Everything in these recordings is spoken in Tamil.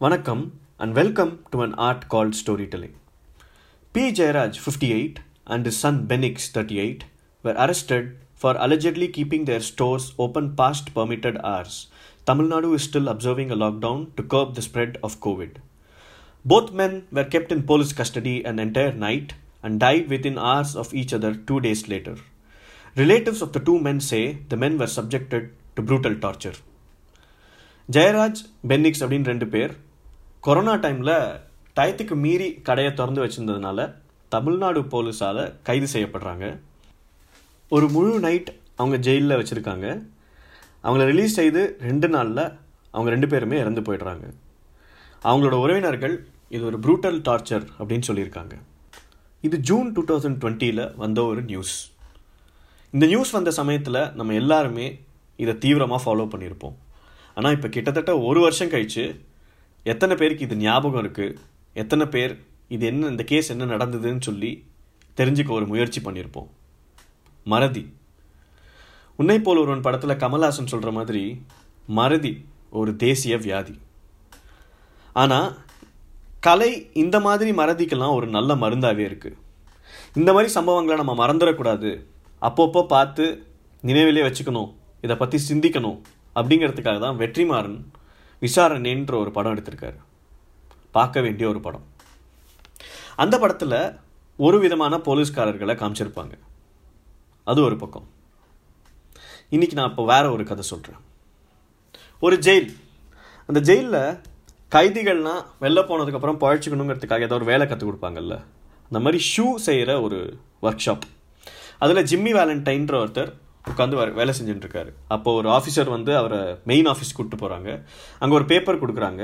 Vanakkam and welcome to an art called storytelling. P. Jayaraj, 58, and his son Benix, 38, were arrested for allegedly keeping their stores open past permitted hours. Tamil Nadu is still observing a lockdown to curb the spread of COVID. Both men were kept in police custody an entire night and died within hours of each other two days later. Relatives of the two men say the men were subjected to brutal torture. Jayaraj Bennix அப்படின்னு ரெண்டு பேர் கொரோனா டைமில் டயத்துக்கு மீறி கடையை திறந்து வச்சிருந்ததுனால தமிழ்நாடு போலீஸால் கைது செய்யப்படுறாங்க. ஒரு முழு நைட் அவங்க ஜெயிலில் வச்சுருக்காங்க. அவங்கள ரிலீஸ் செய்து ரெண்டு நாளில் அவங்க ரெண்டு பேருமே இறந்து போயிடுறாங்க. அவங்களோட உறவினர்கள் இது ஒரு ப்ரூட்டல் டார்ச்சர் அப்படின்னு சொல்லியிருக்காங்க. இது ஜூன் டூ தௌசண்ட் டுவெண்ட்டியில் வந்த ஒரு நியூஸ் இந்த நியூஸ் வந்த சமயத்தில் நம்ம எல்லாருமே இதை தீவிரமாக ஃபாலோ பண்ணியிருப்போம். ஆனால் இப்போ கிட்டத்தட்ட ஒரு வருஷம் கழித்து எத்தனை பேருக்கு இது ஞாபகம் இருக்குது எத்தனை பேர் இது என்ன இந்த கேஸ் என்ன நடந்ததுன்னு சொல்லி தெரிஞ்சுக்க ஒரு முயற்சி பண்ணியிருப்போம். மறதி. உன்னை போல் ஒருவன் படத்தில் கமல்ஹாசன் சொல்கிற மாதிரி மறதி ஒரு தேசிய வியாதி. ஆனால் கலை இந்த மாதிரி மறதிக்கெல்லாம் ஒரு நல்ல மருந்தாகவே இருக்குது இந்த மாதிரி சம்பவங்களை நம்ம மறந்துடக்கூடாது. அப்பப்போ பார்த்து நினைவிலே வச்சுக்கணும். இதை பற்றி சிந்திக்கணும். அப்படிங்கிறதுக்காக தான் வெற்றிமாறன் விசாரணைன்ற ஒரு படம் எடுத்திருக்காரு. பார்க்க வேண்டிய ஒரு படம். அந்த படத்தில் ஒரு விதமான போலீஸ்காரர்களை காமிச்சிருப்பாங்க. அது ஒரு பக்கம். இன்னைக்கு நான் இப்போ வேற ஒரு கதை சொல்கிறேன் ஒரு ஜெயில் அந்த ஜெயிலில் கைதிகள்லாம் வெளில போனதுக்கப்புறம் பழச்சிக்கணுங்கிறதுக்காக ஏதோ ஒரு வேலை கற்றுக் கொடுப்பாங்கல்ல. அந்த மாதிரி ஷூ செய்கிற ஒரு ஒர்க் ஷாப் அதில் ஜிம்மி வேலண்டைன்ற ஒருத்தர் உட்காந்து வேலை செஞ்சுட்டு இருக்காரு அப்போ ஒரு ஆஃபீஸர் வந்து அவரை மெயின் ஆஃபீஸ் கூப்பிட்டு போகிறாங்க அங்கே ஒரு பேப்பர் கொடுக்குறாங்க.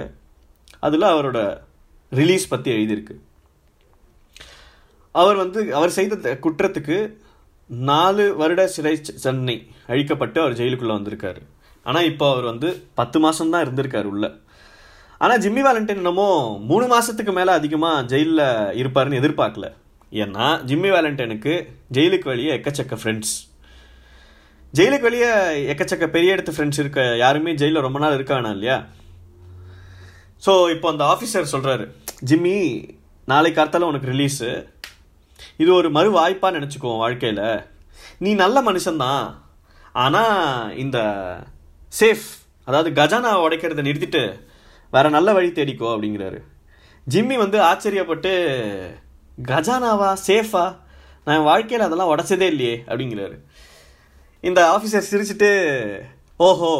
அதில் அவரோட ரிலீஸ் பற்றி எழுதியிருக்கு. அவர் வந்து அவர் செய்த குற்றத்துக்கு நாலு வருட சிறை சென்னை அழிக்கப்பட்டு அவர் ஜெயிலுக்குள்ளே வந்திருக்காரு. ஆனால் இப்போ அவர் வந்து பத்து மாதம்தான் இருந்திருக்காரு உள்ள. ஆனால் ஜிம்மி வேலண்டைன் என்னமோ மூணு மாதத்துக்கு மேலே அதிகமாக ஜெயிலில் இருப்பாருன்னு எதிர்பார்க்கல. ஏன்னா ஜிம்மி வேலண்டைனுக்கு ஜெயிலுக்கு வெளியே எக்கச்சக்க ஃப்ரெண்ட்ஸ் ஜெயிலுக்கு வெளியே எக்கச்சக்க பெரிய இடத்து ஃப்ரெண்ட்ஸ் இருக்க யாருமே ஜெயிலில் ரொம்ப நாள் இருக்கானா இல்லையா? ஸோ இப்போ அந்த ஆஃபீஸர் சொல்கிறாரு ஜிம்மி நாளைக்கு கார்த்தால உனக்கு ரிலீஸு இது ஒரு மறு வாய்ப்பாக நினச்சிக்குவோம் வாழ்க்கையில். நீ நல்ல மனுஷன்தான். ஆனால் இந்த சேஃப் அதாவது கஜானா உடைக்கிறத நிறுத்திட்டு வேற நல்ல வழி தேடிக்கோ அப்படிங்கிறாரு. ஜிம்மி வந்து ஆச்சரியப்பட்டு கஜானாவா? சேஃபா நான் வாழ்க்கையில் அதெல்லாம் உடச்சதே இல்லையே அப்படிங்கிறாரு. இந்த ஆஃபீஸர் சிரிச்சுட்டு ஓஹோ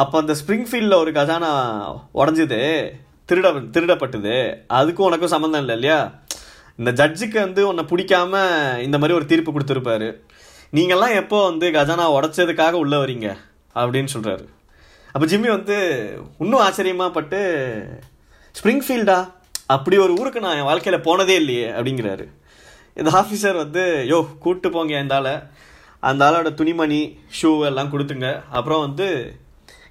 அப்போ அந்த ஸ்ப்ரிங்ஃபீல்டில் ஒரு கஜானா உடஞ்சுது திருட திருடப்பட்டது. அதுக்கும் உனக்கும் சம்மந்தம் இல்லை இல்லையா? இந்த ஜட்ஜுக்கு வந்து உன்னை பிடிக்காம இந்த மாதிரி ஒரு தீர்ப்பு கொடுத்துருப்பாரு. நீங்கள்லாம் எப்போ வந்து கஜானா உடச்சதுக்காக உள்ளே வரீங்க? அப்படின்னு சொல்கிறாரு அப்போ ஜிம்மி வந்து இன்னும் ஆச்சரியமாக பட்டு ஸ்ப்ரிங்ஃபீல்டா அப்படி ஒரு ஊருக்கு நான் என் வாழ்க்கையில் போனதே இல்லையே அப்படிங்கிறாரு. இந்த ஆஃபீஸர் வந்து யோ கூப்பிட்டு போங்க இந்த அந்த ஆளோட துணிமணி ஷூ எல்லாம் கொடுத்துங்க. அப்புறம் வந்து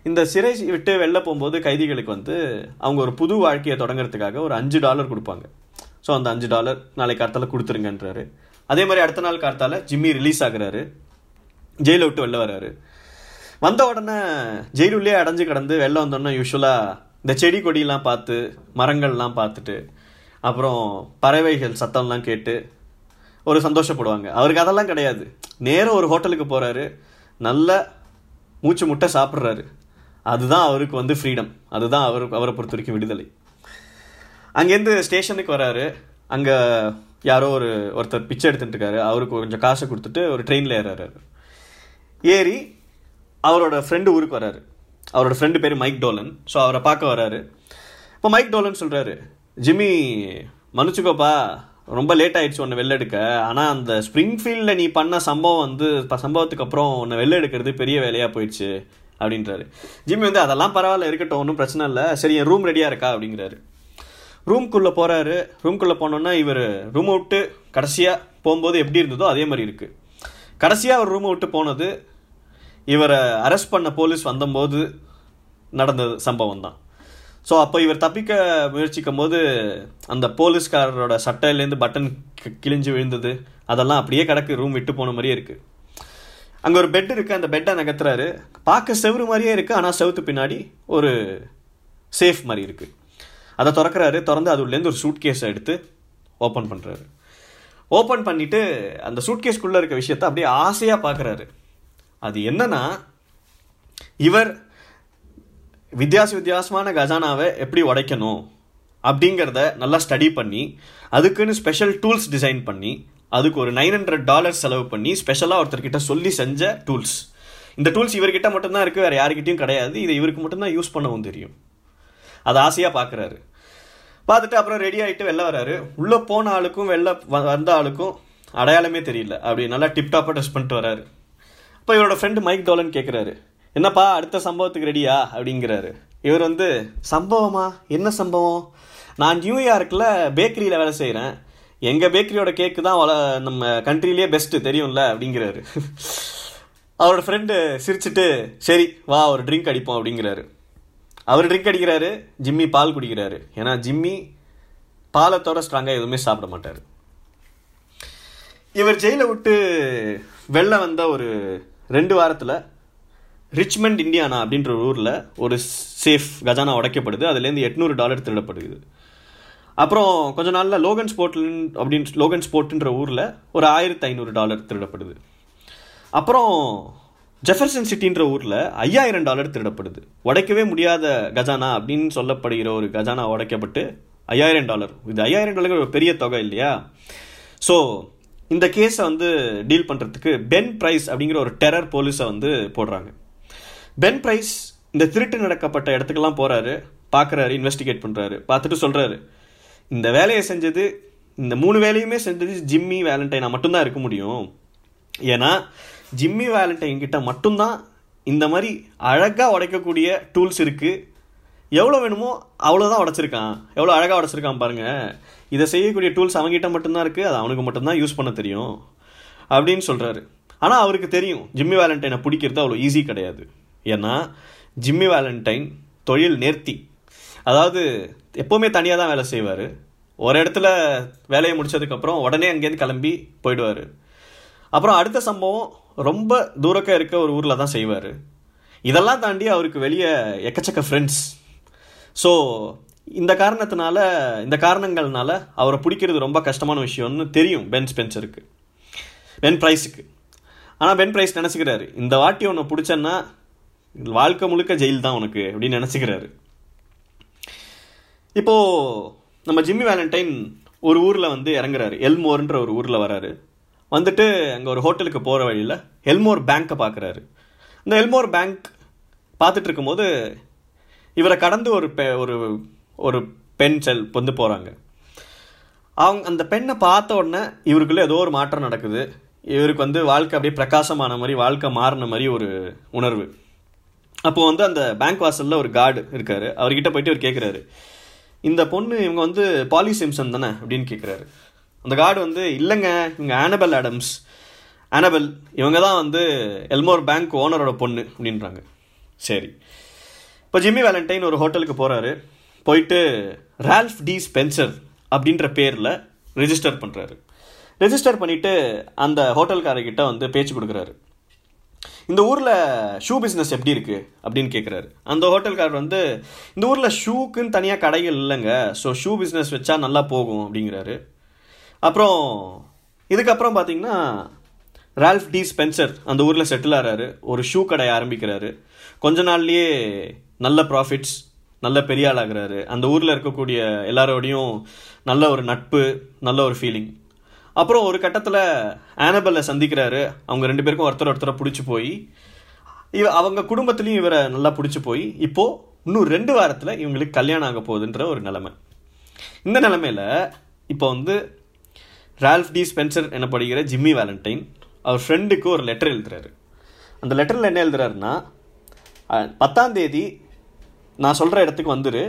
இந்த சிறை விட்டு வெளில போகும்போது கைதிகளுக்கு வந்து அவங்க ஒரு புது வாழ்க்கையை தொடங்குறதுக்காக ஒரு அஞ்சு டாலர் கொடுப்பாங்க. ஸோ அந்த அஞ்சு டாலர் நாளைக்கு கார்த்தால கொடுத்துருங்கன்றாரு. அதே மாதிரி அடுத்த நாள் கார்த்தால ஜிம்மி ரிலீஸ் ஆகுறாரு. ஜெயிலை விட்டு வெளில வர்றாரு. வந்த உடனே ஜெயிலுள்ளே அடைஞ்சு கிடந்து வெளில வந்தோடனே யூஸ்வலாக இந்த செடி கொடியெலாம் பார்த்து மரங்கள்லாம் பார்த்துட்டு அப்புறம் பறவைகள் சத்தம்லாம் கேட்டு ஒரு சந்தோஷப்படுவாங்க. அவருக்கு அதெல்லாம் கிடையாது. நேரம் ஒரு ஹோட்டலுக்கு போகிறாரு நல்ல மூச்சு முட்டை சாப்பிட்றாரு. அதுதான் அவருக்கு வந்து ஃப்ரீடம் அதுதான் அவருக்கு அவரை பொறுத்த வரைக்கும் விடுதலை. அங்கேருந்து ஸ்டேஷனுக்கு வராரு. அங்கே யாரோ ஒரு ஒருத்தர் பிச்சை எடுத்துகிட்டு இருக்காரு. அவருக்கு கொஞ்சம் காசை கொடுத்துட்டு ஒரு ட்ரெயினில் ஏறாரு ஏறி அவரோட ஃப்ரெண்டு ஊருக்கு வராரு. அவரோட ஃப்ரெண்டு பேர் மைக் டோலன். ஸோ அவரை பார்க்க வராரு. இப்போ மைக் டோலன் சொல்கிறாரு ஜிம்மி மன்னிச்சுக்கோப்பா. ரொம்ப லேட் ஆயிடுச்சு உன்னை வெளில எடுக்க. ஆனால் அந்த ஸ்ப்ரிங்ஃபீல்டில் நீ பண்ண சம்பவம் வந்து சம்பவத்துக்கு அப்புறம் உன்னை வெளில எடுக்கிறது பெரிய வேலையாக போயிடுச்சு அப்படின்றாரு. ஜிம்மி வந்து அதெல்லாம் பரவாயில்ல இருக்கட்டும் ஒன்றும் பிரச்சனை இல்லை. சரி என் ரூம் ரெடியாக இருக்கா? அப்படிங்கிறாரு. ரூம்குள்ளே போகிறாரு ரூம்குள்ளே போனோன்னா இவர் ரூம் விட்டு கடைசியாக போகும்போது எப்படி இருந்ததோ அதே மாதிரி இருக்குது கடைசியாக அவர் ரூமை விட்டு போனது இவரை அரெஸ்ட் பண்ண போலீஸ் வந்தபோது நடந்தது சம்பவம் தான் ஸோ அப்போ இவர் தப்பிக்க முயற்சிக்கும் போது அந்த போலீஸ்காரரோட சட்டையிலேருந்து பட்டன் கிழிஞ்சு விழுந்தது. அதெல்லாம் அப்படியே கிடக்கு ரூம் விட்டு போன மாதிரியே இருக்குது அங்கே ஒரு பெட் இருக்குது அந்த பெட்டை நகர்த்துறாரு. பார்க்க செவுரு மாதிரியே இருக்குது ஆனால் செவுத்து பின்னாடி ஒரு சேஃப் மாதிரி இருக்குது அதை திறக்கிறாரு திறந்து அதுலேருந்து ஒரு சூட் கேஸை எடுத்து ஓப்பன் பண்ணுறாரு ஓப்பன் பண்ணிவிட்டு அந்த சூட் கேஸ்க்குள்ளே இருக்க விஷயத்த அப்படியே ஆசையாக பார்க்குறாரு அது என்னன்னா இவர் வித்தியாச வித்தியாசமான கஜானாவை எப்படி உடைக்கணும் அப்படிங்கிறத நல்லா ஸ்டடி பண்ணி அதுக்குன்னு ஸ்பெஷல் டூல்ஸ் டிசைன் பண்ணி அதுக்கு ஒரு நைன் ஹண்ட்ரட் டாலர் செலவு பண்ணி ஸ்பெஷலாக ஒருத்தர்கிட்ட சொல்லி செஞ்ச டூல்ஸ் இந்த டூல்ஸ் இவர்கிட்ட மட்டும்தான் இருக்குது வேறு யாருக்கிட்டையும் கிடையாது. இதை இவருக்கு மட்டும்தான் யூஸ் பண்ணவும் தெரியும். அதை ஆசையாக பார்க்குறாரு. பார்த்துட்டு அப்புறம் ரெடி ஆகிட்டு வெளில வராரு உள்ளே போன ஆளுக்கும் வெளில வ- வந்த ஆளுக்கும் அடையாளமே தெரியல. அப்படி நல்லா டிப்டாப்பாக ட்ரெஸ் பண்ணிட்டு வராரு இப்போ இவரோட ஃப்ரெண்டு மைக் டோலன் கேட்குறாரு என்னப்பா அடுத்த சம்பவத்துக்கு ரெடியா அப்படிங்கிறாரு. இவர் வந்து சம்பவமா? என்ன சம்பவம்? நான் நியூயார்க்கில் பேக்கரியில் வேலை செய்கிறேன் எங்கள் பேக்கரியோட கேக்கு தான் வள நம்ம கண்ட்ரிலேயே பெஸ்ட்டு தெரியும்ல அப்படிங்கிறாரு. அவரோட ஃப்ரெண்டு சிரிச்சிட்டு சரி வா ஒரு ட்ரிங்க் அடிப்போம் அப்படிங்கிறாரு. அவர் ட்ரிங்க் அடிக்கிறாரு ஜிம்மி பால் குடிக்கிறாரு. ஏன்னா ஜிம்மி பாலை ஸ்ட்ராங்காக எதுவுமே சாப்பிட மாட்டார். இவர் ஜெயிலை விட்டு வெளில வந்த ஒரு ரெண்டு வாரத்தில் ரிச்மண்ட் இந்தியானா அப்படின்ற ஒரு ஊரில் ஒரு சேஃப் கஜானா உடைக்கப்படுது. அதுலேருந்து எட்நூறு டாலர் திருடப்படுது அப்புறம் கொஞ்ச நாளில் லோகன் ஸ்போர்ட்லன் அப்படின்னு லோகன் ஸ்போர்ட்ன்ற ஊரில் ஒரு ஆயிரத்தி ஐநூறு டாலர் திருடப்படுது. அப்புறம் ஜெஃபர்சன் சிட்டின்ற ஊரில் ஐயாயிரம் டாலர் திருடப்படுது. உடைக்கவே முடியாத கஜானா அப்படின்னு சொல்லப்படுகிற ஒரு கஜானா உடைக்கப்பட்டு ஐயாயிரம் டாலர் இது ஐயாயிரம் டாலர் ஒரு பெரிய தொகை இல்லையா? ஸோ இந்த கேஸை வந்து டீல் பண்ணுறதுக்கு பென் ப்ரைஸ் அப்படிங்கிற ஒரு டெரர் போலீஸை வந்து போடுறாங்க. பென் பிரைஸ் இந்த திருட்டு நடக்கப்பட்ட இடத்துக்கெல்லாம் போகிறாரு பார்க்குறாரு இன்வெஸ்டிகேட் பண்ணுறாரு பார்த்துட்டு சொல்கிறாரு இந்த வேலையை செஞ்சது இந்த மூணு வேலையுமே செஞ்சது ஜிம்மி வேலண்டைனா மட்டும்தான் இருக்க முடியும். ஏன்னா ஜிம்மி வேலண்டைன் கிட்ட மட்டும்தான் இந்த மாதிரி அழகாக உடைக்கக்கூடிய டூல்ஸ் இருக்குது எவ்வளோ வேணுமோ அவ்வளோதான் உடைச்சிருக்கான். எவ்வளோ அழகாக உடைச்சிருக்கான் பாருங்கள் இதை செய்யக்கூடிய டூல்ஸ் அவங்ககிட்ட மட்டும்தான் இருக்குது அது அவனுக்கு மட்டும்தான் யூஸ் பண்ண தெரியும். அப்படின்னு சொல்கிறாரு ஆனால் அவருக்கு தெரியும் ஜிம்மி வேலண்டைனை பிடிக்கிறது அவ்வளோ ஈஸி கிடையாது. ஏன்னா ஜிம்மி வேலண்டைன் தொழில் நேர்த்தி அதாவது எப்போவுமே தனியாக தான் வேலை செய்வார். ஒரு இடத்துல வேலையை முடிச்சதுக்கப்புறம் உடனே அங்கேருந்து கிளம்பி போயிடுவார். அப்புறம் அடுத்த சம்பவம் ரொம்ப தூரக்க இருக்க ஒரு ஊரில் தான் செய்வார். இதெல்லாம் தாண்டி அவருக்கு வெளியே எக்கச்சக்க ஃப்ரெண்ட்ஸ் ஸோ இந்த காரணத்தினால இந்த காரணங்கள்னால அவரை பிடிக்கிறது ரொம்ப கஷ்டமான விஷயம்னு தெரியும் பென் ஸ்பென்சருக்கு பென் ப்ரைஸுக்கு ஆனால் பென் ப்ரைஸ் நினச்சிக்கிறாரு இந்த வாட்டி உன்னை பிடிச்சேன்னா வாழ்க்கை முழுக்க ஜெயில் தான் உனக்கு அப்படின்னு நினச்சிக்கிறாரு. இப்போது நம்ம ஜிம்மி வேலண்டைன் ஒரு ஊரில் வந்து இறங்குறாரு. எல்மோர்ன்ற ஒரு ஊரில் வராரு. வந்துட்டு அங்கே ஒரு ஹோட்டலுக்கு போகிற வழியில் எல்மோர் பேங்க்கை பார்க்குறாரு இந்த எல்மோர் பேங்க் பார்த்துட்டு இருக்கும்போது இவரை கடந்து ஒரு பெ ஒரு ஒரு பெண் செல் வந்து போகிறாங்க அவங்க அந்த பெண்ணை பார்த்த உடனே இவருக்குள்ளே ஏதோ ஒரு மாற்றம் நடக்குது. இவருக்கு வந்து வாழ்க்கை அப்படியே பிரகாசமான மாதிரி வாழ்க்கை மாறின மாதிரி ஒரு உணர்வு. அப்போது வந்து அந்த பேங்க் வாசலில் ஒரு கார்டு இருக்காரு. அவர்கிட்ட போயிட்டு அவர் கேட்குறாரு இந்த பொண்ணு இவங்க வந்து பாலி சிம்சன் தானே அப்படின்னு கேட்குறாரு அந்த கார்டு வந்து இல்லைங்க இவங்க ஆனபல் ஆடம்ஸ் ஆனபல் இவங்க தான் வந்து எல்மோர் பேங்க் ஓனரோட பொண்ணு அப்படின்றாங்க. சரி. இப்போ ஜிம்மி வேலண்டைன் ஒரு ஹோட்டலுக்கு போகிறாரு போயிட்டு ரால்ஃப் டி ஸ்பென்சர் அப்படின்ற பேரில் ரெஜிஸ்டர் பண்ணுறாரு ரெஜிஸ்டர் பண்ணிவிட்டு அந்த ஹோட்டல்காரர்கிட்ட வந்து பேச்சு கொடுக்குறாரு. இந்த ஊரில் ஷூ பிஸ்னஸ் எப்படி இருக்குது அப்படின்னு கேட்குறாரு அந்த ஹோட்டல்காரர் வந்து இந்த ஊரில் ஷூக்குன்னு தனியாக கடைகள் இல்லைங்க ஸோ ஷூ பிஸ்னஸ் வச்சா நல்லா போகும் அப்படிங்கிறாரு. அப்புறம் இதுக்கப்புறம் பார்த்தீங்கன்னா ரால்ஃப் டி ஸ்பென்சர் அந்த ஊரில் செட்டில் ஆகிறாரு ஒரு ஷூ கடை ஆரம்பிக்கிறாரு. கொஞ்ச நாள்லேயே நல்ல ப்ராஃபிட்ஸ் நல்ல பெரிய ஆளாகிறாரு. அந்த ஊரில் இருக்கக்கூடிய எல்லாரோடையும் நல்ல ஒரு நட்பு நல்ல ஒரு ஃபீலிங் அப்புறம் ஒரு கட்டத்தில் ஆனபல்லை சந்திக்கிறாரு. அவங்க ரெண்டு பேருக்கும் ஒருத்தர் ஒருத்தரை பிடிச்சி போய் இவ அவங்க குடும்பத்துலேயும் இவரை நல்லா பிடிச்சி போய் இப்போது இன்னும் ரெண்டு வாரத்தில் இவங்களுக்கு கல்யாணம் ஆக போகுதுன்ற ஒரு நிலமை. இந்த நிலமையில இப்போ வந்து ரால்ஃப் டி ஸ்பென்சர் எனப்படுகிற ஜிம்மி வேலண்டைன் அவர் ஃப்ரெண்டுக்கு ஒரு லெட்டர் எழுதுறாரு. அந்த லெட்டரில் என்ன எழுதுறாருன்னா பத்தாம் தேதி நான் சொல்கிற இடத்துக்கு வந்துரு.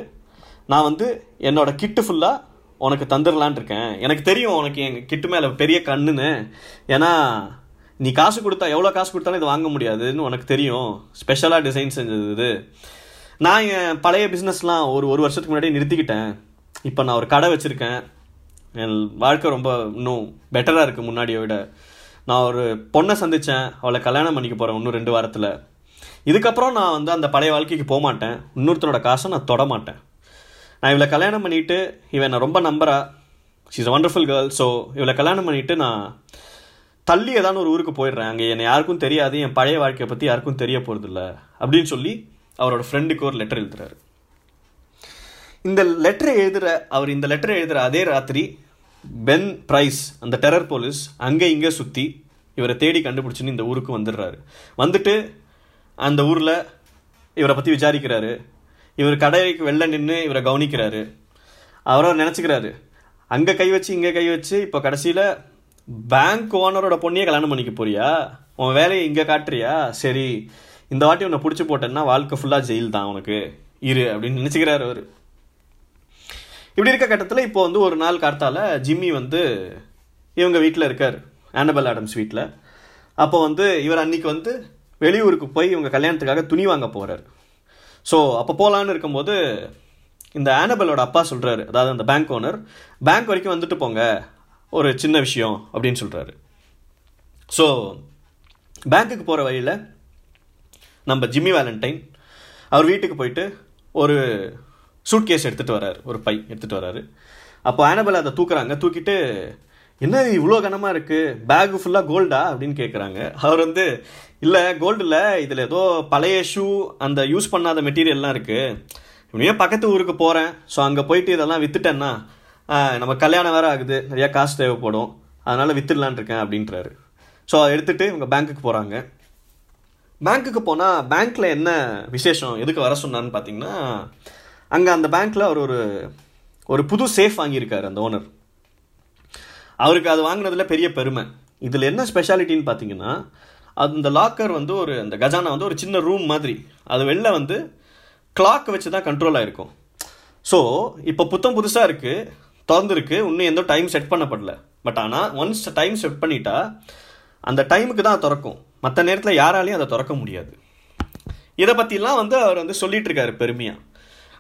நான் வந்து என்னோடய கிட்டு ஃபுல்லாக உனக்கு தந்துடலான் இருக்கேன். எனக்கு தெரியும் உனக்கு எங்கள் கிட்டு மேலே பெரிய கண்ணுன்னு. ஏன்னா நீ காசு கொடுத்தா எவ்வளோ காசு கொடுத்தாலும் இது வாங்க முடியாதுன்னு உனக்கு தெரியும். ஸ்பெஷலாக டிசைன் செஞ்சது இது. நான் என் பழைய பிஸ்னஸ்லாம் ஒரு ஒரு வருஷத்துக்கு முன்னாடி நிறுத்திக்கிட்டேன். இப்போ நான் ஒரு கடை வச்சுருக்கேன். என் வாழ்க்கை ரொம்ப இன்னும் பெட்டராக இருக்குது முன்னாடியை விட. நான் ஒரு பொண்ணை சந்தித்தேன் அவளை கல்யாணம் பண்ணிக்க போகிறேன் இன்னும் ரெண்டு வாரத்தில். இதுக்கப்புறம் நான் வந்து அந்த பழைய வாழ்க்கைக்கு போக மாட்டேன் இன்னொருத்தனோட காசை நான் தொட மாட்டேன். நான் இவளை கல்யாணம் பண்ணிட்டு இவன் என்னை ரொம்ப நம்புறா. ஷீஸ் ஒண்டர்ஃபுல் கேர்ள் ஸோ இவளை கல்யாணம் பண்ணிட்டு நான் தள்ளி ஏதாவது ஒரு ஊருக்கு போயிடுறேன். அங்கே என்னை யாருக்கும் தெரியாது. என் பழைய வாழ்க்கையை பற்றி யாருக்கும் தெரிய போகிறதில்ல அப்படின்னு சொல்லி அவரோட ஃப்ரெண்டுக்கு ஒரு லெட்டர் எழுதுறாரு. இந்த லெட்டரை எழுதுகிற அவர் இந்த லெட்டரை எழுதுகிற அதே ராத்திரி பென் ப்ரைஸ் அந்த டெரர் போலீஸ் அங்கே இங்கே சுற்றி இவரை தேடி கண்டுபிடிச்சின்னு இந்த ஊருக்கு வந்துடுறாரு. வந்துட்டு அந்த ஊரில் இவரை பற்றி விசாரிக்கிறாரு. இவர் கடைக்கு வெளில நின்று இவரை கவனிக்கிறாரு. அவரும் நினச்சிக்கிறாரு. அங்கே கை வச்சு இங்கே கை வச்சு இப்போ கடைசியில் பேங்க் ஓனரோட பொண்ணையே கல்யாணம் பண்ணிக்க போறியா? உன் வேலையை இங்கே காட்டுறியா? சரி இந்த வாட்டி உன்னை பிடிச்சி போட்டேன்னா வாழ்க்கை ஃபுல்லாக ஜெயில் தான் உனக்கு. இரு அப்படின்னு நினச்சிக்கிறாரு அவர். இப்படி இருக்க கட்டத்தில் இப்போ வந்து ஒரு நாள் கார்த்தால ஜிம்மி வந்து இவங்க வீட்டில் இருக்கார். ஆனபல் ஆடம்ஸ் வீட்டில் அப்போ வந்து இவர் அன்னைக்கு வந்து வெளியூருக்கு போய் இவங்க கல்யாணத்துக்காக துணி வாங்க போகிறார் ஸோ அப்போ போகலான்னு இருக்கும்போது இந்த ஆனபலோட அப்பா சொல்கிறாரு அதாவது அந்த பேங்க் ஓனர் பேங்க் வரைக்கும் வந்துட்டு போங்க. ஒரு சின்ன விஷயம் அப்படின்னு சொல்கிறாரு ஸோ பேங்க்குக்கு போகிற வழியில் நம்ம ஜிம்மி வேலண்டைன் அவர் வீட்டுக்கு போயிட்டு ஒரு சூட் கேஸ் எடுத்துகிட்டு வராரு ஒரு பை எடுத்துகிட்டு வராரு அப்போ ஆனபல் அதை தூக்குறாங்க. தூக்கிட்டு என்ன இவ்வளோ கனமாக இருக்குது பேகு ஃபுல்லாக கோல்டா அப்படின்னு கேட்குறாங்க அவர் வந்து இல்லை கோல்டு இல்லை. இதில் ஏதோ பழைய ஷூ அந்த யூஸ் பண்ணாத மெட்டீரியல்லாம் இருக்குது இப்படியே பக்கத்து ஊருக்கு போகிறேன் ஸோ அங்கே போயிட்டு இதெல்லாம் விற்றுட்டேன்னா நம்ம கல்யாணம் வேறு ஆகுது. நிறையா காசு தேவைப்படும். அதனால் வித்துடலான் இருக்கேன் அப்படின்றாரு. ஸோ அதை எடுத்துகிட்டு இவங்க பேங்க்குக்கு போகிறாங்க பேங்க்குக்கு போனால் பேங்க்கில் என்ன விசேஷம்? எதுக்கு வர சொன்னான்னு பார்த்தீங்கன்னா அங்கே அந்த பேங்க்கில் அவர் ஒரு ஒரு புது சேஃப் வாங்கியிருக்காரு அந்த ஓனர் அவருக்கு அது வாங்கினதில் பெரிய பெருமை. இதில் என்ன ஸ்பெஷாலிட்டின்னு பார்த்தீங்கன்னா அந்த லாக்கர் வந்து ஒரு அந்த கஜானா வந்து ஒரு சின்ன ரூம் மாதிரி. அது வெளில வந்து கிளாக் வச்சு தான் கண்ட்ரோல் ஆகிருக்கும் ஸோ இப்போ புத்தம் புதுசாக இருக்குது திறந்துருக்கு இன்னும் எந்த டைம் செட் பண்ணப்படல. பட் ஆனால் ஒன்ஸ் டைம் செட் பண்ணிட்டா அந்த டைமுக்கு தான் திறக்கும். மற்ற நேரத்தில் யாராலையும் அதை திறக்க முடியாது. இதை பற்றிலாம் வந்து அவர் வந்து சொல்லிட்டு இருக்காரு பெருமையாக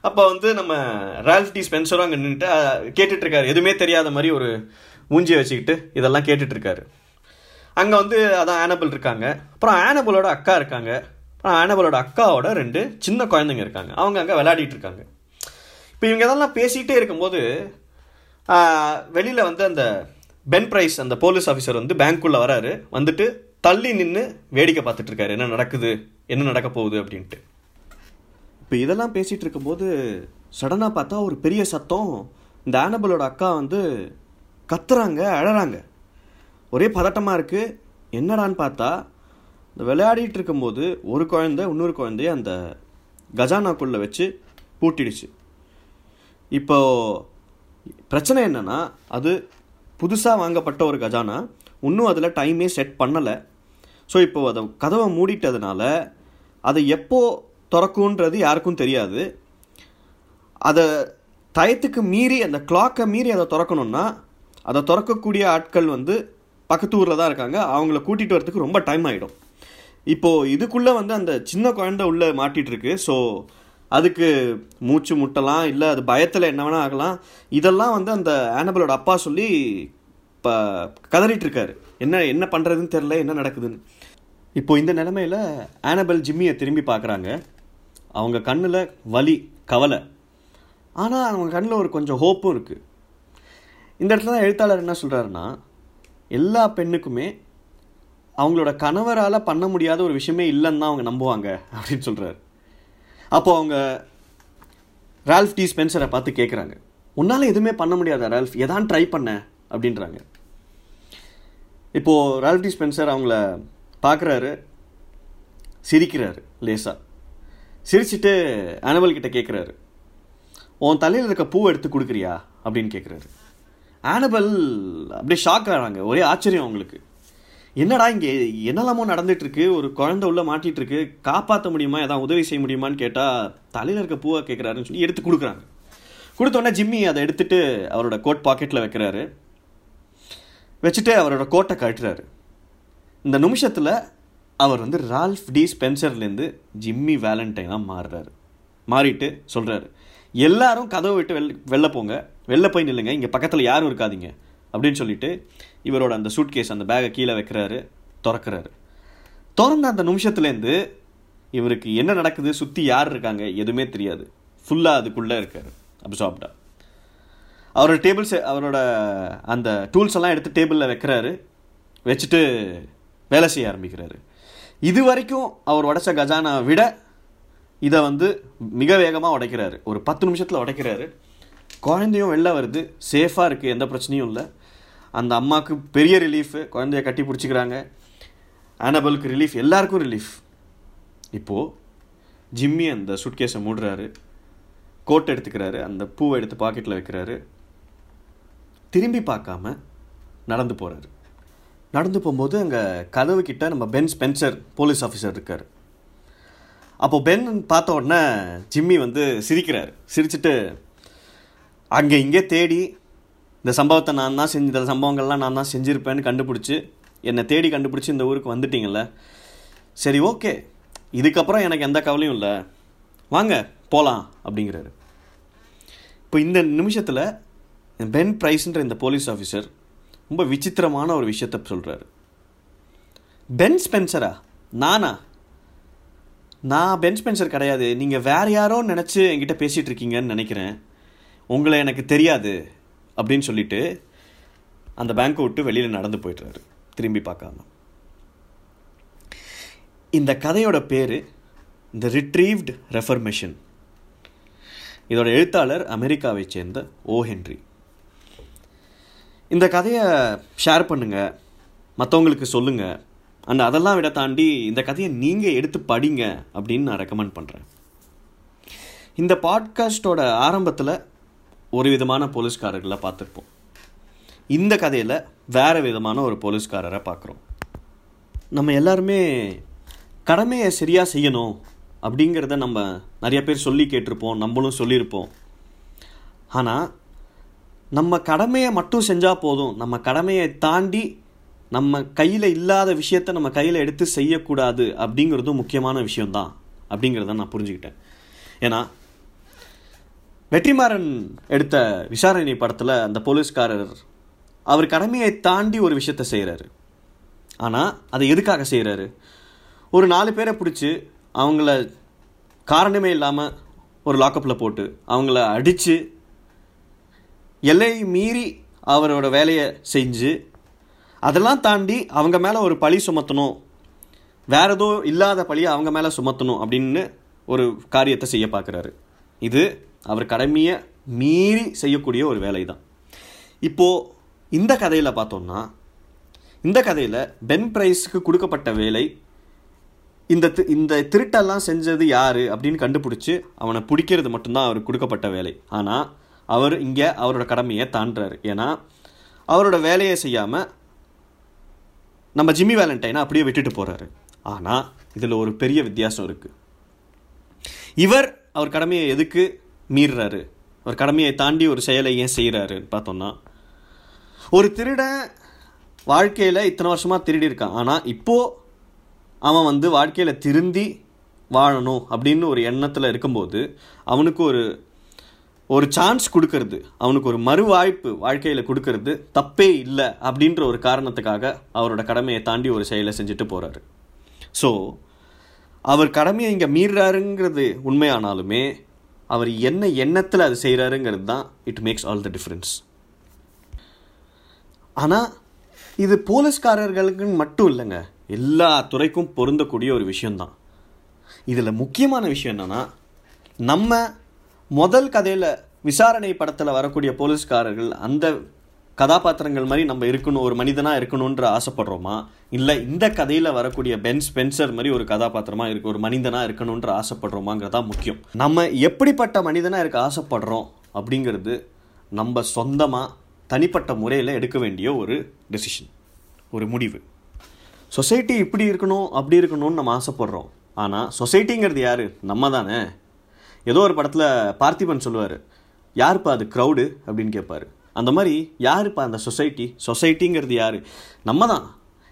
அப்போ வந்து நம்ம ரால்ஃப் ஸ்பென்சரும் அங்கே நின்றுட்டு கேட்டுட்ருக்காரு எதுவுமே தெரியாத மாதிரி ஒரு மூஞ்சியை வச்சுக்கிட்டு இதெல்லாம் கேட்டுட்டு இருக்காரு அங்கே வந்து அதான் ஆனபிள் இருக்காங்க. அப்புறம் ஆனபிளோட அக்கா இருக்காங்க. அப்புறம் ஆனபிளோட அக்காவோட ரெண்டு சின்ன குழந்தைங்க இருக்காங்க. அவங்க அங்கே விளையாடிட்டு இருக்காங்க இப்போ இவங்க இதெல்லாம் பேசிகிட்டே இருக்கும்போது வெளியில் வந்து அந்த பென் ப்ரைஸ் அந்த போலீஸ் ஆஃபீஸர் வந்து பேங்க்குள்ளே வராரு. வந்துட்டு தள்ளி நின்று வேடிக்கை பார்த்துட்டு இருக்காரு என்ன நடக்குது? என்ன நடக்க போகுது? அப்படின்ட்டு. இப்போ இதெல்லாம் பேசிகிட்டு இருக்கும்போது சடனாக பார்த்தா ஒரு பெரிய சத்தம். இந்த ஆனபலோட அக்கா வந்து கத்துறாங்க அழறாங்க. ஒரே பதட்டமாக இருக்குது என்னடான்னு பார்த்தா இந்த விளையாடிட்டு இருக்கும்போது ஒரு குழந்தை இன்னொரு குழந்தைய அந்த கஜானாக்குள்ளே வச்சு பூட்டிடுச்சு. இப்போ பிரச்சனை என்னன்னா அது புதுசாக வாங்கப்பட்ட ஒரு கஜானா இன்னும் அதில் டைமே செட் பண்ணலை. ஸோ இப்போ அதை கதவை மூடிட்டதுனால அதை எப்போ திறக்குன்றது யாருக்கும் தெரியாது. அதை டயத்துக்கு மீறி அந்த கிளாக்கை மீறி அதை திறக்கணும்னா அதை திறக்கக்கூடிய ஆட்கள் வந்து பக்கத்து ஊரில் தான் இருக்காங்க. அவங்கள கூட்டிகிட்டு வரதுக்கு ரொம்ப டைம் ஆகிடும் இப்போது இதுக்குள்ளே வந்து அந்த சின்ன குழந்தை உள்ளே மாட்டிகிட்ருக்கு ஸோ அதுக்கு மூச்சு முட்டலாம் இல்லை அது பயத்தில் என்ன வேணால் ஆகலாம். இதெல்லாம் வந்து அந்த ஆனபலோட அப்பா சொல்லி இப்போ கதறிட்டுருக்காரு. என்ன என்ன பண்ணுறதுன்னு தெரில என்ன நடக்குதுன்னு. இப்போது இந்த நிலமையில் ஆனபல் ஜிம்மியை திரும்பி பார்க்குறாங்க. அவங்க கண்ணில் வலி கவலை. ஆனால் அவங்க கண்ணில் ஒரு கொஞ்சம் ஹோப்பும் இருக்குது இந்த இடத்துல தான் எழுத்தாளர் என்ன சொல்கிறாருன்னா எல்லா பெண்ணுக்குமே அவங்களோட கணவரால் பண்ண முடியாத ஒரு விஷயமே இல்லைன்னு தான் அவங்க நம்புவாங்க அப்படின்னு சொல்கிறாரு அப்போது அவங்க ரால்ஃப் டி ஸ்பென்சரை பார்த்து கேட்குறாங்க உன்னால் எதுவுமே பண்ண முடியாதா ரால்ஃப்? எதான் ட்ரை பண்ண? அப்படின்றாங்க. இப்போது ரால்ஃப் டி ஸ்பென்சர் அவங்கள பார்க்குறாரு சிரிக்கிறாரு லேசாக சிரிச்சிட்டு ஆனவல் கிட்ட கேட்குறாரு உன் தலையில் இருக்க பூவை எடுத்து கொடுக்குறியா? அப்படின்னு கேட்குறாரு ஆனபல் அப்படியே ஷாக் ஆகிறாங்க ஒரே ஆச்சரியம் அவங்களுக்கு. என்னடா இங்கே என்னெல்லாமோ நடந்துட்டுருக்கு ஒரு குழந்தை உள்ளே மாட்டிகிட்டு இருக்கு காப்பாற்ற முடியுமா எதாவது உதவி செய்ய முடியுமான்னு கேட்டால் தலையில் இருக்க பூவை கேட்குறாருன்னு சொல்லி எடுத்து கொடுக்குறாங்க. கொடுத்தோடனே ஜிம்மி அதை எடுத்துட்டு அவரோட கோட் பாக்கெட்டில் வைக்கிறாரு. வச்சுட்டு அவரோட கோட்டை கட்டுறாரு இந்த நிமிஷத்தில் அவர் வந்து ரால்ஃப் டி ஸ்பென்சர்லேருந்து ஜிம்மி வேலண்டைனாக மாறுறாரு. மாறிட்டு சொல்கிறாரு எல்லாரும் கதவை விட்டு வெள் வெளில போங்க. வெளில போய் நில்லுங்க இங்கே பக்கத்தில் யாரும் இருக்காதீங்க அப்படின்னு சொல்லிட்டு இவரோட அந்த சூட் கேஸ் அந்த பேகை கீழே வைக்கிறாரு திறக்கிறாரு. திறந்த அந்த நிமிஷத்துலேருந்து இவருக்கு என்ன நடக்குது சுற்றி யார் இருக்காங்க எதுவுமே தெரியாது. ஃபுல்லாக அதுக்குள்ளே இருக்கார் அப்சார்ப்டா அவரோட டேபிள்ஸ் அவரோட அந்த டூல்ஸ் எல்லாம் எடுத்து டேபிளில் வைக்கிறாரு வச்சுட்டு வேலை செய்ய ஆரம்பிக்கிறாரு. இது வரைக்கும் அவர் உடைச்ச கஜானா விட இதை வந்து மிக வேகமாக உடைக்கிறாரு. ஒரு பத்து நிமிஷத்தில் உடைக்கிறாரு. குழந்தையும் வெளில வருது. சேஃபாக இருக்குது எந்த பிரச்சனையும் இல்லை. அந்த அம்மாவுக்கு பெரிய ரிலீஃபு குழந்தைய கட்டி பிடிச்சிக்கிறாங்க. ஆனபலுக்கு ரிலீஃப் எல்லாருக்கும் ரிலீஃப் இப்போது ஜிம்மி அந்த சுட்கேஸை மூடுறாரு. கோட் எடுத்துக்கிறாரு அந்த பூவை எடுத்து பாக்கெட்டில் வைக்கிறாரு. திரும்பி பார்க்காம நடந்து போகிறாரு நடந்து போகும்போது அங்கே கதவு கிட்ட நம்ம பென் ஸ்பென்சர் போலீஸ் ஆஃபீஸர் இருக்கார். அப்போது பென் பார்த்த உடனே ஜிம்மி வந்து சிரிக்கிறார். சிரிச்சிட்டு அங்கே இங்கே தேடி இந்த சம்பவத்தை நான் தான் செஞ்ச இந்த சம்பவங்கள்லாம் நான் தான் செஞ்சுருப்பேன்னு கண்டுபிடிச்சி என்னை தேடி கண்டுபிடிச்சி இந்த ஊருக்கு வந்துட்டிங்கள்ல சரி ஓகே. இதுக்கப்புறம் எனக்கு எந்த கவலையும் இல்லை. வாங்க போகலாம் அப்படிங்கிறாரு. இப்போ இந்த நிமிஷத்தில் பென் ப்ரைஸ்ன்ற இந்த போலீஸ் ஆஃபீஸர் ரொம்ப விசித்திரமான ஒரு விஷயத்த சொல்கிறாரு பென் ஸ்பென்சரா? நானா? நான் பென் ஸ்பென்சர் கிடையாது. நீங்கள் வேறு யாரோ நினச்சி என்கிட்ட பேசிகிட்டு இருக்கீங்கன்னு நினைக்கிறேன். உங்களை எனக்கு தெரியாது அப்படின்னு சொல்லிட்டு அந்த பேங்க்கை விட்டு வெளியில் நடந்து போயிட்டுறாரு திரும்பி பார்க்காம. இந்த கதையோட பேர் த ரிட்ரீவ்டு ரெஃபர்மேஷன் இதோட எழுத்தாளர் அமெரிக்காவை சேர்ந்த ஓ. ஹென்ரி இந்த கதையை ஷேர் பண்ணுங்கள் மற்றவங்களுக்கு சொல்லுங்கள் அண்ட் அதெல்லாம் விட தாண்டி இந்த கதையை நீங்கள் எடுத்து படிங்க அப்படின்னு நான் ரெக்கமெண்ட் பண்ணுறேன் இந்த பாட்காஸ்டோட ஆரம்பத்தில் ஒரு விதமான போலீஸ்காரர்களை பார்த்துருப்போம். இந்த கதையில் வேறு விதமான ஒரு போலீஸ்காரரை பார்க்குறோம். நம்ம எல்லாருமே கடமையை சரியாக செய்யணும் அப்படிங்கிறத நம்ம நிறைய பேர் சொல்லி கேட்டிருப்போம் நம்மளும் சொல்லியிருப்போம். ஆனால் நம்ம கடமையை மட்டும் செஞ்சால் போதும். நம்ம கடமையை தாண்டி நம்ம கையில் இல்லாத விஷயத்த நம்ம கையில் எடுத்து செய்யக்கூடாது அப்படிங்கிறதும் முக்கியமான விஷயம்தான் அப்படிங்கிறத நான் புரிஞ்சுக்கிட்டேன். ஏன்னா வெற்றிமாறன் எடுத்த விசாரணை படத்தில் அந்த போலீஸ்காரர் அவர் கடமையை தாண்டி ஒரு விஷயத்த செய்கிறாரு ஆனால் அதை எதுக்காக செய்கிறாரு ஒரு நாலு பேரை பிடிச்சி அவங்கள காரணமே இல்லாமல் ஒரு லாக்கப்பில் போட்டு அவங்கள அடித்து எல்லையை மீறி அவரோட வேலையை செஞ்சு அதெல்லாம் தாண்டி அவங்க மேலே ஒரு பழி சுமத்தணும் வேற ஏதோ இல்லாத பழியை அவங்க மேலே சுமத்தணும் அப்படின்னு ஒரு காரியத்தை செய்ய பார்க்குறாரு இது அவர் கடமையை மீறி செய்யக்கூடிய ஒரு வேலை தான் இப்போது இந்த கதையில் பார்த்தோம்னா இந்த கதையில் பென் பிரைஸுக்கு கொடுக்கப்பட்ட வேலை இந்த தி- இந்த திருட்டெல்லாம் செஞ்சது யார் அப்படின்னு கண்டுபிடிச்சி அவனை பிடிக்கிறது மட்டும்தான் அவருக்கு கொடுக்கப்பட்ட வேலை. ஆனால் அவர் இங்கே அவரோட கடமையை தாண்டுறாரு. ஏன்னா அவரோட வேலையை செய்யாமல் நம்ம ஜிம்மி வேலண்டைனை அப்படியே விட்டுட்டு போகிறாரு ஆனால் இதில் ஒரு பெரிய வித்தியாசம் இருக்குது இவர் அவர் கடமையை எதுக்கு மீறுறாரு. ஒரு கடமையை தாண்டி ஒரு செயலை ஏன் செய்கிறாருன்னு பார்த்தோம்னா ஒரு திருடன் வாழ்க்கையில் இத்தனை வருஷமாக திருடி இருக்கான். ஆனால் இப்போது அவன் வந்து வாழ்க்கையில் திருந்தி வாழணும் அப்படின்னு ஒரு எண்ணத்தில் இருக்கும்போது அவனுக்கு ஒரு ஒரு சான்ஸ் கொடுக்கறது அவனுக்கு ஒரு மறுவாய்ப்பு வாழ்க்கையில் கொடுக்கறது தப்பே இல்லை அப்படின்ற ஒரு காரணத்துக்காக அவரோட கடமையை தாண்டி ஒரு செயலை செஞ்சுட்டு போகிறாரு ஸோ அவர் கடமையை இங்கே மீறுறாருங்கிறது உண்மையானாலுமே அவர் என்ன எண்ணத்தில் அது செய்கிறாருங்கிறது தான் it makes all the difference ஆனால் இது போலீஸ்காரர்களுக்கு மட்டும் இல்லைங்க. எல்லா துறைக்கும் பொருந்தக்கூடிய ஒரு விஷயந்தான் இதில் முக்கியமான விஷயம் என்னென்னா நம்ம முதல் கதையில் விசாரணை படத்தில் வரக்கூடிய போலீஸ்காரர்கள் அந்த கதாபாத்திரங்கள் மாதிரி நம்ம இருக்கணும் ஒரு மனிதனாக இருக்கணுன்ற ஆசைப்படுறோமா? இல்லை இந்த கதையில் வரக்கூடிய பென் ஸ்பென்சர் மாதிரி ஒரு கதாபாத்திரமாக இருக்கு ஒரு மனிதனாக இருக்கணுன்ற ஆசைப்படுறோமாங்கிறதா தான் முக்கியம். நம்ம எப்படிப்பட்ட மனிதனாக இருக்க ஆசைப்படுறோம் அப்படிங்கிறது நம்ம சொந்தமாக தனிப்பட்ட முறையில் எடுக்க வேண்டிய ஒரு டெசிஷன் ஒரு முடிவு. சொசைட்டி இப்படி இருக்கணும் அப்படி இருக்கணும்னு நம்ம ஆசைப்படுறோம். ஆனால் சொசைட்டிங்கிறது யார்? நம்ம தானே. ஏதோ ஒரு படத்தில் பார்த்திபன் சொல்லுவார் யாருப்பா அது க்ரௌடு அப்படின்னு கேட்பாரு அந்த மாதிரி யார் இப்போ அந்த சொசைட்டி? சொசைட்டிங்கிறது யார்? நம்ம தான்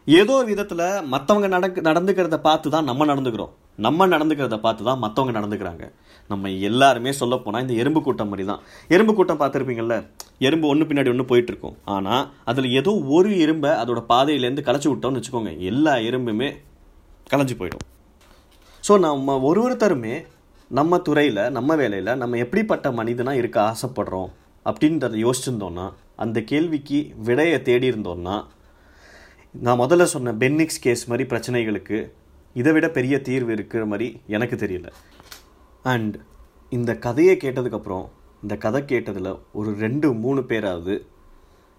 ஏதோ ஒரு விதத்தில் மற்றவங்க நடக்க நடந்துக்கிறத பார்த்து தான் நம்ம நடந்துக்கிறோம். நம்ம நடந்துக்கிறத பார்த்து தான் மற்றவங்க நடந்துக்கிறாங்க. நம்ம எல்லாருமே சொல்ல போனால் இந்த எறும்பு கூட்டம் மாதிரி தான் எறும்பு கூட்டம் பார்த்துருப்பீங்கள்ல எறும்பு ஒன்று பின்னாடி ஒன்று போயிட்டு இருக்கும் ஆனால் அதில் ஏதோ ஒரு எறும்பை அதோட பாதையிலேருந்து களைச்சி விட்டோம்னு வச்சுக்கோங்க எல்லா எறும்புமே கலைஞ்சு போயிடும். ஸோ நம்ம ஒரு ஒருத்தருமே நம்ம துறையில் நம்ம வேலையில் நம்ம எப்படிப்பட்ட மனிதனாக இருக்க ஆசைப்படுறோம்? அப்படின்றத யோசிச்சிருந்தோன்னா அந்த கேள்விக்கு விடையை தேடி இருந்தோன்னா நான் முதல்ல சொன்ன பென்னிக்ஸ் கேஸ் மாதிரி பிரச்சனைகளுக்கு இதை விட பெரிய தீர்வு இருக்கிற மாதிரி எனக்கு தெரியல. அண்ட் இந்த கதையை கேட்டதுக்கப்புறம் இந்த கதை கேட்டதில் ஒரு ரெண்டு மூணு பேராவது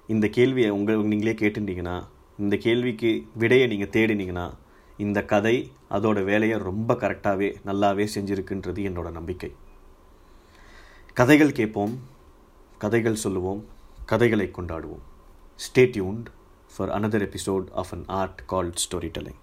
இந்த கேள்வியை உங்கள் நீங்களே கேட்டுட்டீங்கன்னா இந்த கேள்விக்கு விடையை நீங்கள் தேடினீங்கன்னா இந்த கதை அதோட வேலையை ரொம்ப கரெக்டாகவே நல்லாவே செஞ்சுருக்குன்றது என்னோட நம்பிக்கை. கதைகள் கேட்போம். கதைகள் சொல்லுவோம் கதைகளை கொண்டாடுவோம். Stay tuned for another episode of an art called storytelling